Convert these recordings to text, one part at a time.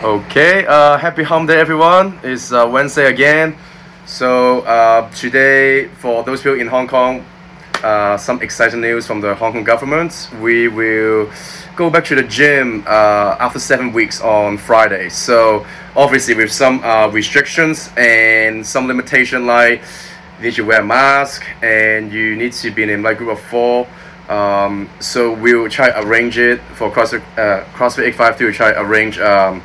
Okay, uh, happy home day, everyone. It's uh, Wednesday again. So, uh, today, for those people in Hong Kong, uh, some exciting news from the Hong Kong government. We will go back to the gym uh, after seven weeks on Friday. So, obviously, with some uh, restrictions and some limitation, like you need to wear a mask and you need to be in a like, group of four. Um, so we'll try arrange it for CrossFit, CrossFit 852. We'll try arrange um,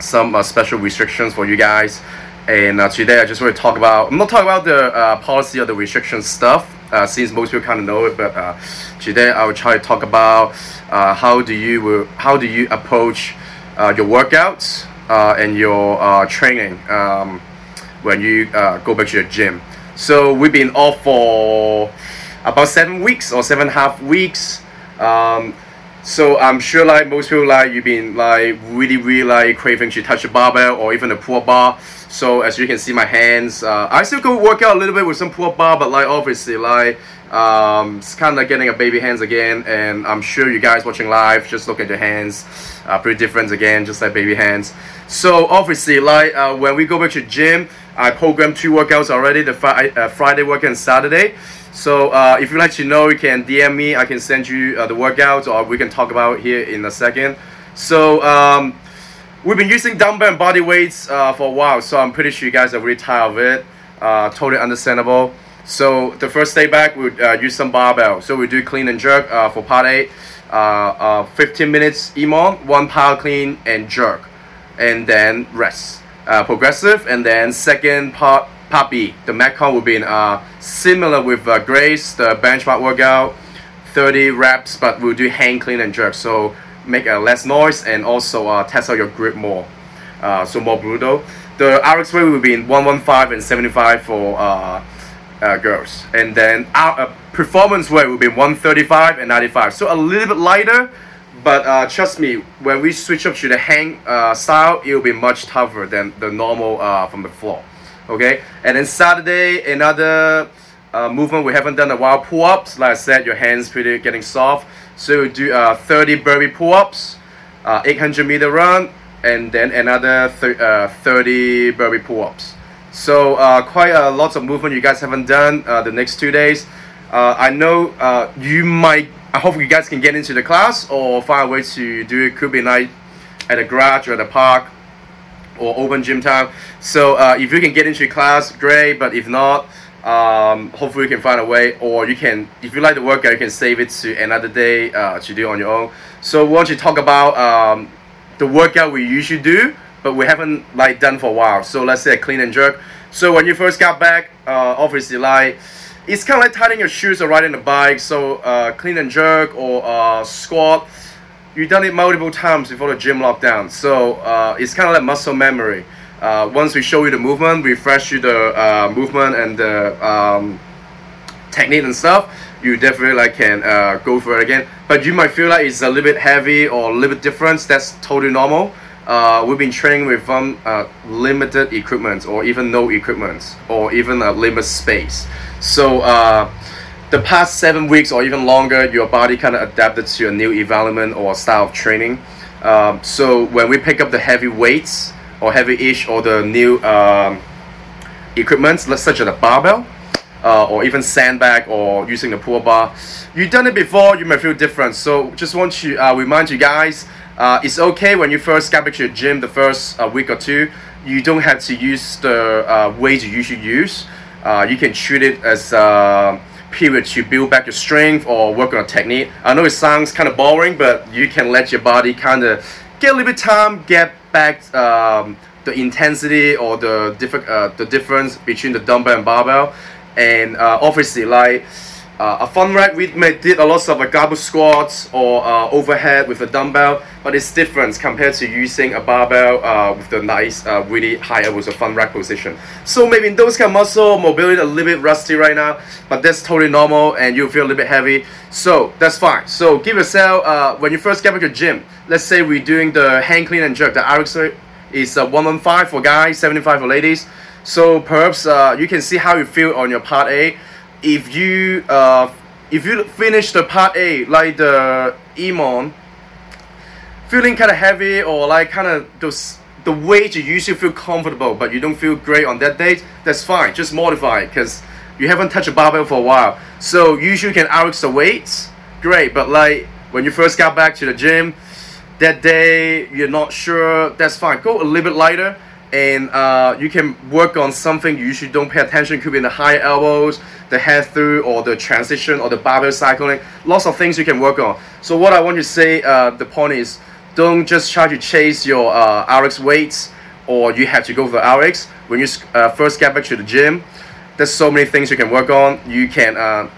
some uh, special restrictions for you guys. And uh, today I just want to talk about, I'm not talking about the uh, policy or the restriction stuff, uh, since most people kind of know it, but uh, today I will try to talk about uh, how do you how do you approach your workouts and your training um, when you go back to the gym. So we've been off for about seven weeks or seven and a half weeks. Um, so I'm sure like most people like you've been like really really like craving to touch a barbell or even a pull bar. So as you can see my hands, uh, I still go work out a little bit with some pull bar, but like obviously like um, it's kind of getting a baby hands again. And I'm sure you guys watching live just look at your hands, uh, pretty different again, just like baby hands. So obviously like uh, when we go back to gym, I programmed two workouts already: the uh, Friday workout and Saturday. So uh, if you'd like to know, you can DM me. I can send you uh, the workouts, or we can talk about here in a second. So um, we've been using dumbbell and body weights uh, for a while, so I'm pretty sure you guys are really tired of it. Uh, totally understandable. So the first day back, we uh, use some barbell. So we do clean and jerk uh, for part eight. Uh, uh, 15 minutes EMOM, one power clean and jerk, and then rest. Progressive, and then second part B, the Metcon will be in, uh, similar with uh, Grace, the benchmark workout, 30 reps, but we'll do hang clean and jerk. So make uh, less noise and also uh, test out your grip more. Uh, so more brutal. The RX weight will be in 115 and 75 for uh, uh, girls. And then our uh, performance weight will be 135 and 95. So a little bit lighter, but uh, trust me, when we switch up to the hang uh, style, it will be much tougher than the normal from the floor. Okay, and then Saturday, another uh, movement we haven't done a while pull-ups. Like I said, your hands pretty getting soft. So do uh, 30 burpee pull-ups, uh, 800 meter run, and then another th- uh, 30 burpee pull-ups. So uh, quite a lot of movement you guys haven't done uh, the next two days. I know you might. I hope you guys can get into the class or find a way to do it. Could be night at a garage or at a park or open gym time. So uh, if you can get into class, great. But if not, um, hopefully you can find a way. Or you can, if you like the workout, you can save it to another day uh, to do on your own. So we want to talk about um, the workout we usually do, but we haven't like done for a while. So let's say a clean and jerk. So when you first got back, uh, obviously like it's kind of like tightening your shoes or riding a bike. So uh, clean and jerk or uh, squat you've done it multiple times before the gym lockdown. So uh, it's kind of like muscle memory. Uh, once we show you the movement, refresh you the uh, movement and the um, technique and stuff, you definitely like can uh, go for it again. But you might feel like it's a little bit heavy or a little bit different. That's totally normal. Uh, we've been training with um, uh, limited equipment or even no equipment or even a limited space. So the past seven weeks or even longer, your body kind of adapted to a new environment or style of training. Um, so when we pick up the heavy weights or heavy-ish or the new um, equipment, such as a barbell uh, or even sandbag or using the pull bar, you've done it before, you may feel different. So just want to uh, remind you guys, uh, it's okay when you first get back to your gym the first uh, week or two, you don't have to use the uh, weight you usually use. Uh, you can treat it as period to build back your strength or work on a technique. I know it sounds kind of boring, but you can let your body kind of get a little bit time, get back um, the intensity or the different uh, the difference between the dumbbell and barbell. And uh, obviously, like uh, a front rack, we did a lot of like goblet squats or uh, overhead with a dumbbell, but it's different compared to using a barbell uh, with the nice, uh, really high with a front rack position. So maybe in those kind of muscle mobility a little bit rusty right now, but that's totally normal, and you feel a little bit heavy. So that's fine. So give yourself uh, when you first get back to the gym. Let's say we're doing the hang clean and jerk. The RX is uh, 115 for guys, 75 for ladies. So perhaps uh, you can see how you feel on your part A if you uh, if you finish the part A like the EMOM feeling kind of heavy or like kind of those the weight you usually feel comfortable but you don't feel great on that day, that's fine. Just modify because you haven't touched a barbell for a while. So usually you can RX the weights, great. But like when you first got back to the gym, that day you're not sure, that's fine. Go a little bit lighter and uh, you can work on something you usually don't pay attention. Could be in the high elbows, the head through, or the transition, or the barbell cycling. Lots of things you can work on. So what I want to say, uh, the point is, don't just try to chase your uh, RX weights, or you have to go for RX when you uh, first get back to the gym. There's so many things you can work on. You can uh,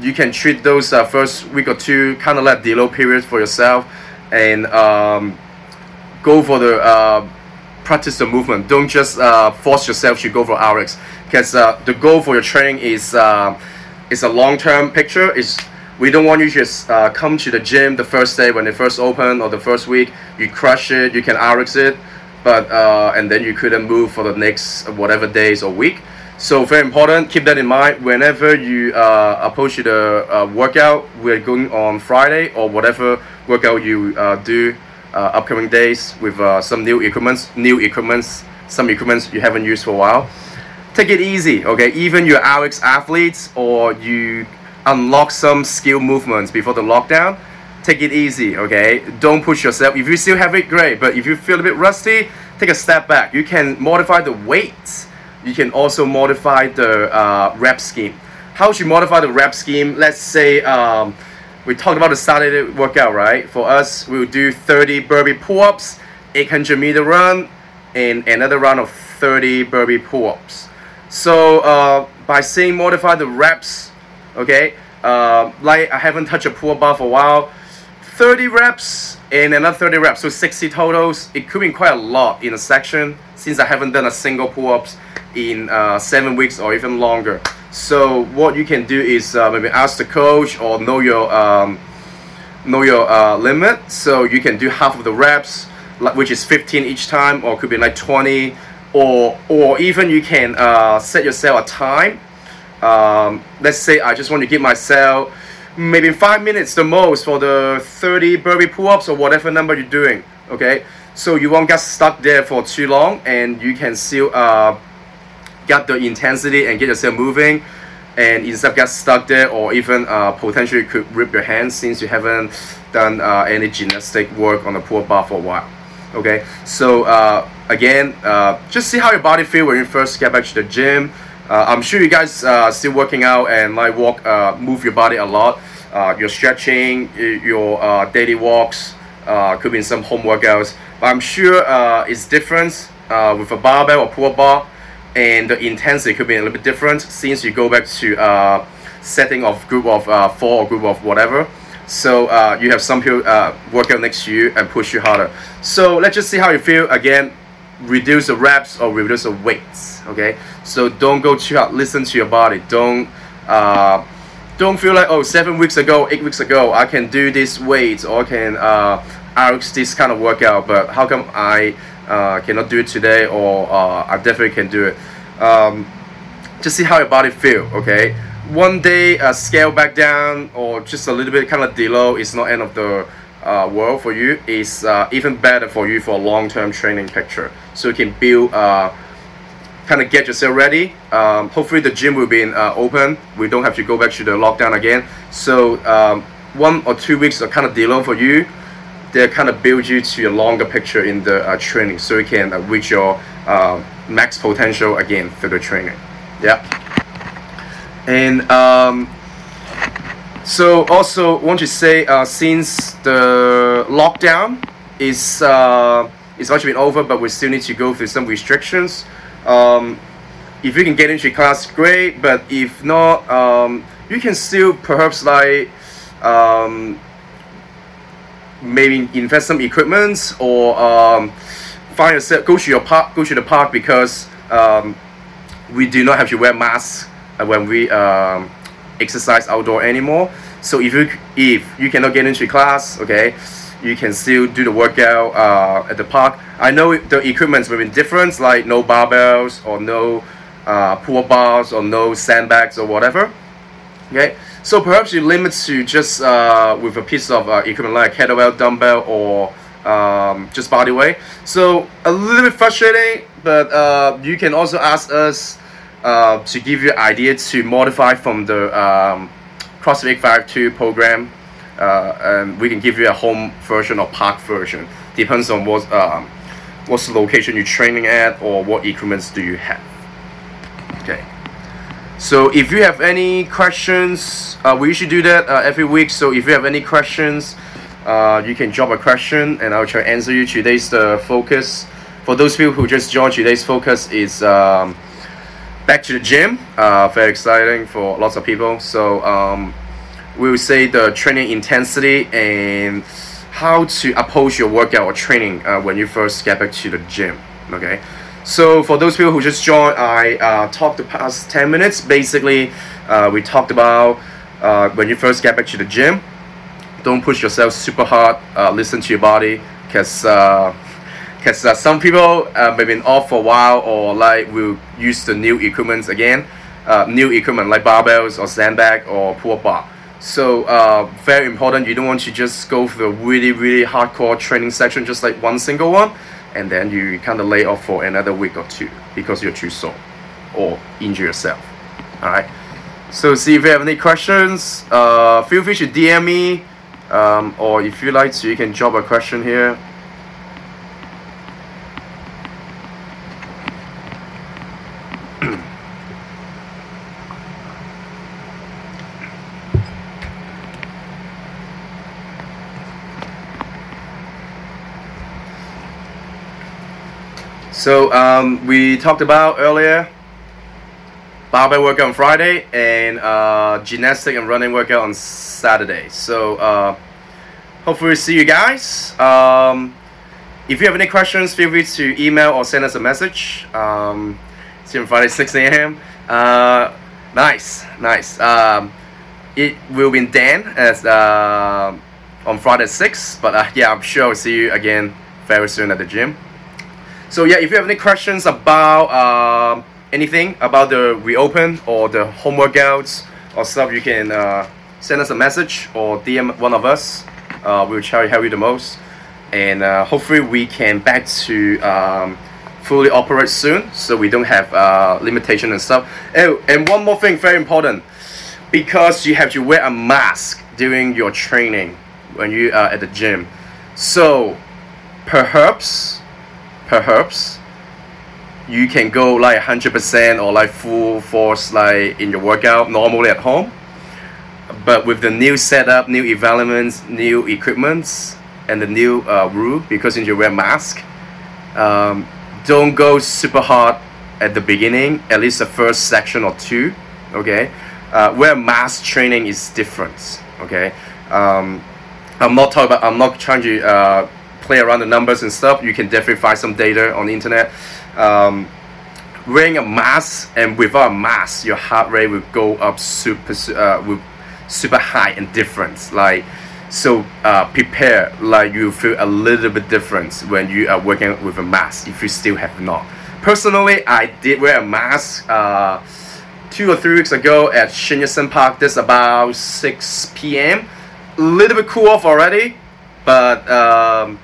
you can treat those uh, first week or two kind of like deload period for yourself, and um, go for the practice the movement. Don't just uh, force yourself to go for RX because uh, the goal for your training is uh, a long term picture. Is we don't want you to just uh, come to the gym the first day when they first open or the first week. You crush it, you can RX it, but uh, and then you couldn't move for the next whatever days or week. So very important. Keep that in mind whenever you uh, approach the workout. We're going on Friday or whatever workout you do uh, upcoming days with uh, some new equipments, new equipments, some equipments you haven't used for a while. Take it easy, okay? Even your RX athletes or you unlock some skill movements before the lockdown, take it easy, okay? Don't push yourself. If you still have it, great. But if you feel a bit rusty, take a step back. You can modify the weights. You can also modify the uh, rep scheme. How should you modify the rep scheme? Let's say um, we talked about the Saturday workout, right? For us, we will do 30 burpee pull-ups, 800 meter run, and another round of 30 burpee pull-ups. So uh, by saying modify the reps, okay, uh, like I haven't touched a pull-up bar for a while, 30 reps and another 30 reps, so 60 totals. It could be quite a lot in a section since I haven't done a single pull-ups in uh, seven weeks or even longer. So what you can do is uh, maybe ask the coach or know your um, know your uh, limit. So you can do half of the reps, which is 15 each time, or could be like 20, or or even you can uh, set yourself a time. Um, let's say I just want to give myself maybe five minutes the most for the 30 burpee pull-ups or whatever number you're doing. Okay, so you won't get stuck there for too long, and you can still uh, get the intensity and get yourself moving and instead get stuck there or even uh, potentially could rip your hands since you haven't done uh, any gymnastic work on the pull bar for a while. Okay? So uh, again uh, just see how your body feel when you first get back to the gym. Uh, I'm sure you guys uh, still working out and like walk move your body a lot. Your stretching your daily walks could be in some home workouts. But I'm sure it's different with a barbell or pull bar and the intensity could be a little bit different since you go back to uh, setting of group of uh, four or group of whatever. So uh, you have some people uh, work out next to you and push you harder. So let's just see how you feel. Again, reduce the reps or reduce the weights. Okay. So don't go too hard. Listen to your body. Don't uh, don't feel like oh seven weeks ago, eight weeks ago, I can do this weight or I can RX this kind of workout, but how come I uh, cannot do it today or uh, I definitely can do it. Um, just see how your body feel. Okay, one day uh, scale back down or just a little bit kind of deload is not end of the uh, world for you. It's uh, even better for you for a long term training picture. So you can build. Uh, kind of get yourself ready. Um, hopefully the gym will be in, uh, open. We don't have to go back to the lockdown again. So um, one or two weeks are kind of deload for you they kind of build you to a longer picture in the uh, training so you can uh, reach your uh, max potential again through the training. Yeah and um, so also want to say uh, since the lockdown is uh, is actually been over but we still need to go through some restrictions um, if you can get into class great but if not um, you can still perhaps like um, maybe invest some equipment or um, find yourself go to your park go to the park because um, we do not have to wear masks when we um, exercise outdoor anymore. So if you if you cannot get into class okay you can still do the workout uh, at the park. I know the equipments will be different like no barbells or no uh, pull bars or no sandbags or whatever okay so perhaps you limit to just uh, with a piece of uh, equipment like kettlebell, dumbbell, or um, just body weight. So a little bit frustrating, but uh, you can also ask us uh, to give you idea to modify from the um, CrossFit 852 program, uh, and we can give you a home version or park version. Depends on what um, what's the location you're training at or what equipments do you have. Okay. So if you have any questions, uh, we usually do that uh, every week. So if you have any questions, uh, you can drop a question and I'll try to answer you. Today's the focus. For those people who just joined, today's focus is um, back to the gym. Uh, very exciting for lots of people. So um, we will say the training intensity and how to approach your workout or training uh, when you first get back to the gym. Okay. So for those people who just joined, I uh, talked the past 10 minutes. Basically, uh, we talked about uh, when you first get back to the gym, don't push yourself super hard. Uh, listen to your body, cause because uh, uh, some people uh, may been off for a while or like will use the new equipment again, new equipment like barbells or sandbag or pull-up bar. So very important. You don't want to just go for the really really hardcore training section, just like one single one, and then you kind of lay off for another week or two because you're too sore or injure yourself. All right. So see if you have any questions. Uh, feel free to DM me, um, or if you like to, you can drop a question here. So um, we talked about earlier barbell workout on Friday and uh, gymnastic and running workout on Saturday. So uh, hopefully see you guys. Um, if you have any questions, feel free to email or send us a message. Um, see you on Friday 6 a.m. Uh, nice, nice. Um, it will be Dan as uh, on Friday 6, but uh, yeah, I'm sure I'll see you again very soon at the gym. So yeah, if you have any questions about uh, anything about the reopen or the home workouts or stuff, you can uh, send us a message or DM one of us. Uh, we'll try to help you the most, and uh, hopefully we can back to um, fully operate soon, so we don't have uh, limitation and stuff. Oh, and one more thing, very important, because you have to wear a mask during your training when you are at the gym. So perhaps perhaps you can go like 100% or like full force like in your workout normally at home. But with the new setup new developments new equipments and the new uh, rule because you wear mask um, don't go super hard at the beginning at least the first section or two okay? Uh, where mask training is different okay? Um, i'm not talking about i'm not trying to uh, play around the numbers and stuff, you can definitely find some data on the internet. Um, wearing a mask and without a mask, your heart rate will go up super, uh, super high and different. Like, so uh, prepare like you feel a little bit different when you are working with a mask if you still have not. Personally, I did wear a mask uh, two or three weeks ago at Sun Yat-sen Park. This about 6 p.m. A little bit cool off already, but um,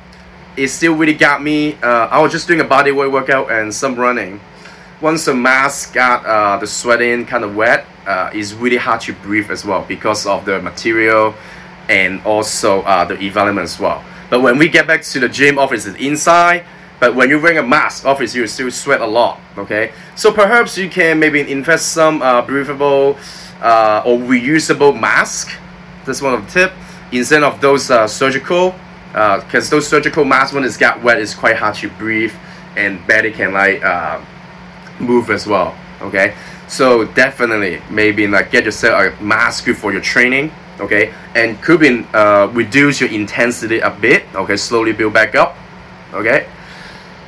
it still really got me. Uh, I was just doing a body weight workout and some running. Once the mask got uh, the sweating kind of wet, uh, it's really hard to breathe as well because of the material and also uh, the environment as well. But when we get back to the gym, office is inside. But when you're wearing a mask, obviously you still sweat a lot. Okay, so perhaps you can maybe invest some uh, breathable uh, or reusable mask. That's one of the tip instead of those surgical because uh, those surgical masks when it's got wet it's quite hard to breathe and barely can like uh, move as well okay? So definitely maybe like get yourself a mask for your training okay? And could be uh, reduce your intensity a bit okay? Slowly build back up okay?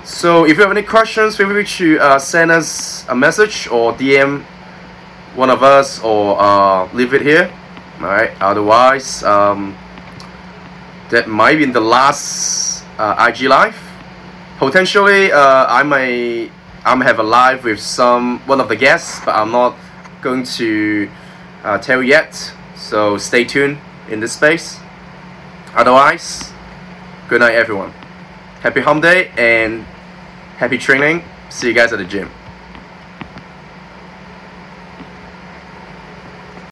So if you have any questions feel free to uh, send us a message or DM one of us or uh, leave it here all right otherwise um, that might be in the last uh, IG live. Potentially, uh, I may I may have a live with some one of the guests, but I'm not going to uh, tell yet. So stay tuned in this space. Otherwise, Good night, everyone. Happy home day and happy training. See you guys at the gym.